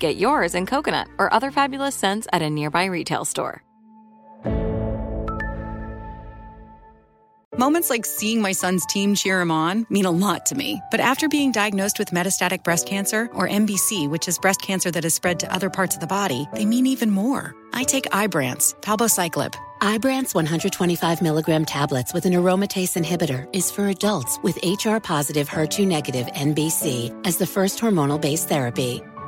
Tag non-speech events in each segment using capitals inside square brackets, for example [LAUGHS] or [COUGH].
Get yours in coconut or other fabulous scents at a nearby retail store. Moments like seeing my son's team cheer him on mean a lot to me. But after being diagnosed with metastatic breast cancer, or MBC, which is breast cancer that has spread to other parts of the body, they mean even more. I take Ibrance, palbociclib. Ibrance 125 milligram tablets with an aromatase inhibitor is for adults with HR positive HER2 negative MBC as the first hormonal based therapy.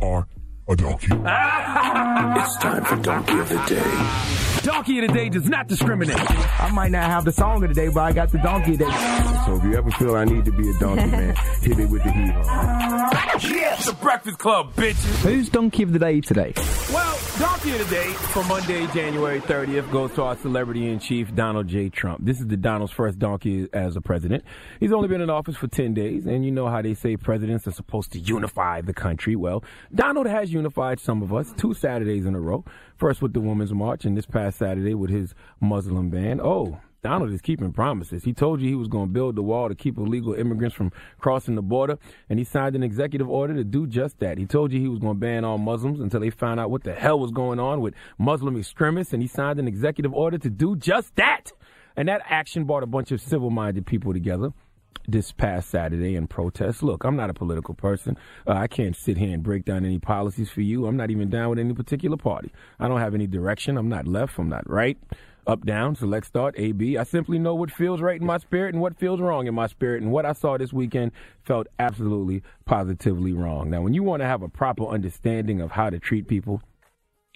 You are a donkey. it's time for Donkey of the Day. Donkey of the Day does not discriminate. I might not have the song of the day, but I got the donkey of the day. So if you ever feel I need to be a donkey, [LAUGHS] man, hit me with the hee haw. Yes, the Breakfast Club, bitches. Who's Donkey of the Day today? Well, Donkey of the Day for Monday, January 30th goes to our celebrity in chief, Donald J. Trump. This is the Donald's first donkey as a president. He's only been in office for 10 days, and you know how they say presidents are supposed to unify the country. Well, Donald has unified some of us two Saturdays in a row. First with the Women's March, and this past Saturday with his Muslim ban. Oh, Donald is keeping promises. He told you he was going to build the wall to keep illegal immigrants from crossing the border, and he signed an executive order to do just that. He told you he was going to ban all Muslims until they found out what the hell was going on with Muslim extremists, and he signed an executive order to do just that. And that action brought a bunch of civil minded people together this past Saturday in protest. Look, I'm not a political person. Uh, I can't sit here and break down any policies for you. I'm not even down with any particular party. I don't have any direction. I'm not left. I'm not right. Up, down, select, start, A, B. I simply know what feels right in my spirit and what feels wrong in my spirit. And what I saw this weekend felt absolutely, positively wrong. Now, when you want to have a proper understanding of how to treat people,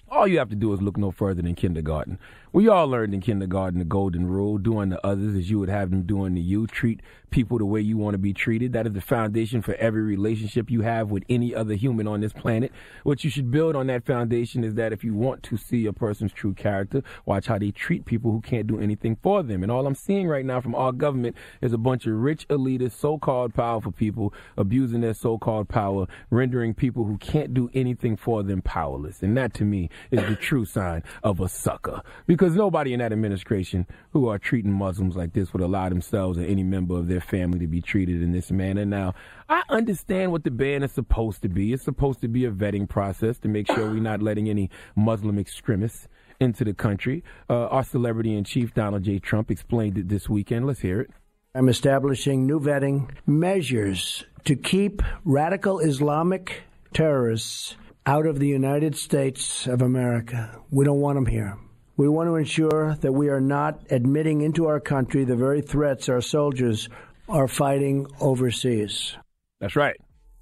all you have to do is look no further than kindergarten. We all learned in kindergarten the golden rule doing unto others as you would have them doing unto you. Treat people the way you want to be treated. That is the foundation for every relationship you have with any other human on this planet. What you should build on that foundation is that if you want to see a person's true character, watch how they treat people who can't do anything for them. And all I'm seeing right now from our government is a bunch of rich, elitist, so called powerful people abusing their so called power, rendering people who can't do anything for them powerless. And that to me is the true sign of a sucker. Because nobody in that administration who are treating Muslims like this would allow themselves or any member of their family to be treated in this manner. Now, I understand what the ban is supposed to be. It's supposed to be a vetting process to make sure we're not letting any Muslim extremists into the country. Uh, our celebrity in chief, Donald J. Trump, explained it this weekend. Let's hear it. I'm establishing new vetting measures to keep radical Islamic terrorists out of the United States of America. We don't want them here. We want to ensure that we are not admitting into our country the very threats our soldiers are fighting overseas. That's right.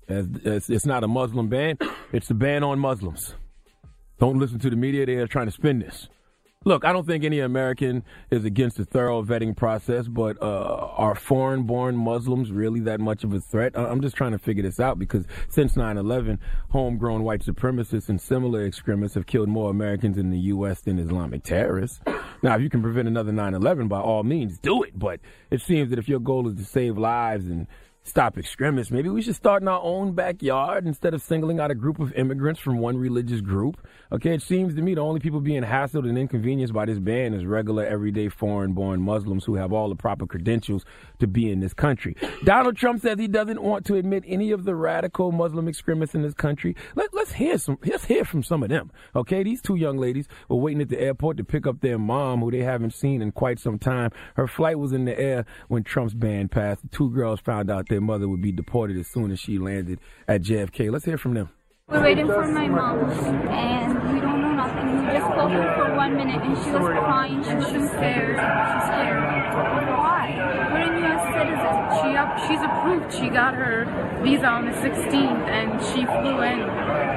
It's not a Muslim ban, it's a ban on Muslims. Don't listen to the media, they are trying to spin this. Look, I don't think any American is against a thorough vetting process, but uh, are foreign born Muslims really that much of a threat? I'm just trying to figure this out because since 9 11, homegrown white supremacists and similar extremists have killed more Americans in the U.S. than Islamic terrorists. Now, if you can prevent another 9 11, by all means, do it. But it seems that if your goal is to save lives and stop extremists. Maybe we should start in our own backyard instead of singling out a group of immigrants from one religious group. Okay, it seems to me the only people being hassled and inconvenienced by this ban is regular, everyday, foreign born Muslims who have all the proper credentials to be in this country. Donald Trump says he doesn't want to admit any of the radical Muslim extremists in this country. Let, us hear some. Let's hear from some of them. Okay, these two young ladies were waiting at the airport to pick up their mom, who they haven't seen in quite some time. Her flight was in the air when Trump's ban passed. The two girls found out their mother would be deported as soon as she landed at JFK. Let's hear from them. We're waiting for my mom, and we don't know nothing. We just spoke her for one minute, and she was crying. She was scared. She's scared. Why? We're a U.S. citizen. She up, she's approved. She got her visa on the 16th, and she flew in.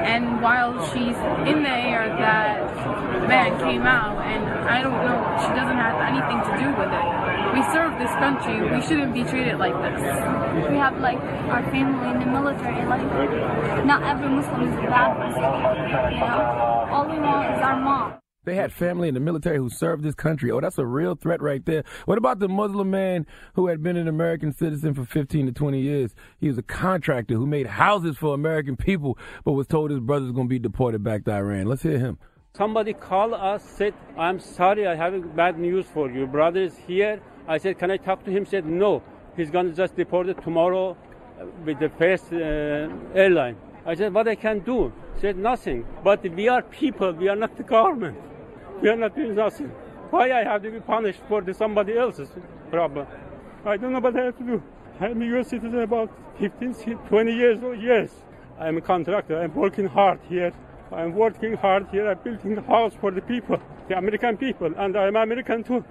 And while she's in the air, that man came out, and I don't know. She doesn't have anything to do with it we serve this country. We shouldn't be treated like this. We have like our family in the military. Like not every Muslim is a bad Muslim. You know, all we want is our mom. They had family in the military who served this country. Oh, that's a real threat right there. What about the Muslim man who had been an American citizen for 15 to 20 years? He was a contractor who made houses for American people, but was told his brother's going to be deported back to Iran. Let's hear him. Somebody called us, said, I'm sorry, I have bad news for you. Brother is here I said, can I talk to him? He said, no. He's going to just deport it tomorrow uh, with the first uh, airline. I said, what I can do? He said, nothing. But we are people. We are not the government. We are not doing nothing. Why I have to be punished for somebody else's problem? I don't know what I have to do. I'm a U.S. citizen about 15, 20 years old. Yes, I'm a contractor. I'm working hard here. I'm working hard here. I'm building a house for the people, the American people, and I'm American too.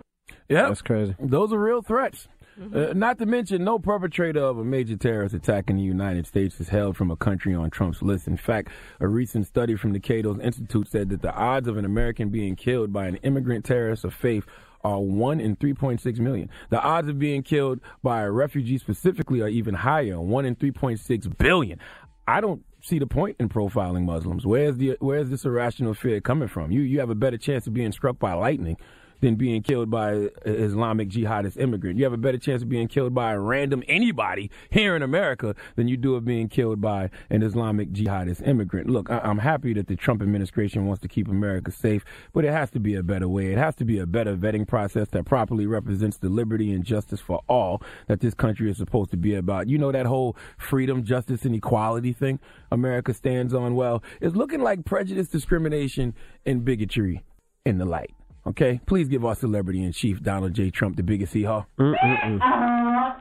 Yeah, that's crazy. Those are real threats. Mm-hmm. Uh, not to mention, no perpetrator of a major terrorist attack in the United States is held from a country on Trump's list. In fact, a recent study from the Cato Institute said that the odds of an American being killed by an immigrant terrorist of faith are 1 in 3.6 million. The odds of being killed by a refugee specifically are even higher, 1 in 3.6 billion. I don't see the point in profiling Muslims. Where's the where's this irrational fear coming from? You you have a better chance of being struck by lightning than being killed by an Islamic jihadist immigrant. You have a better chance of being killed by a random anybody here in America than you do of being killed by an Islamic jihadist immigrant. Look, I- am happy that the Trump administration wants to keep America safe, but it has to be a better way. It has to be a better vetting process that properly represents the liberty and justice for all that this country is supposed to be about. You know that whole freedom, justice, and equality thing America stands on? Well, it's looking like prejudice, discrimination, and bigotry in the light. Okay, please give our celebrity in chief Donald J. Trump the biggest hee haw.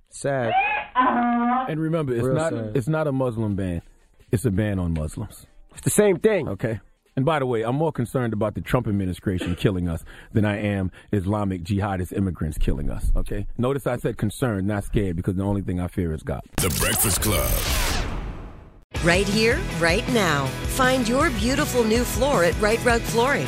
Sad. And remember, it's Real not sad. it's not a Muslim ban. It's a ban on Muslims. It's the same thing. Okay. And by the way, I'm more concerned about the Trump administration killing us than I am Islamic jihadist immigrants killing us. Okay. Notice I said concerned, not scared, because the only thing I fear is God. The Breakfast Club. Right here, right now. Find your beautiful new floor at Right Rug Flooring.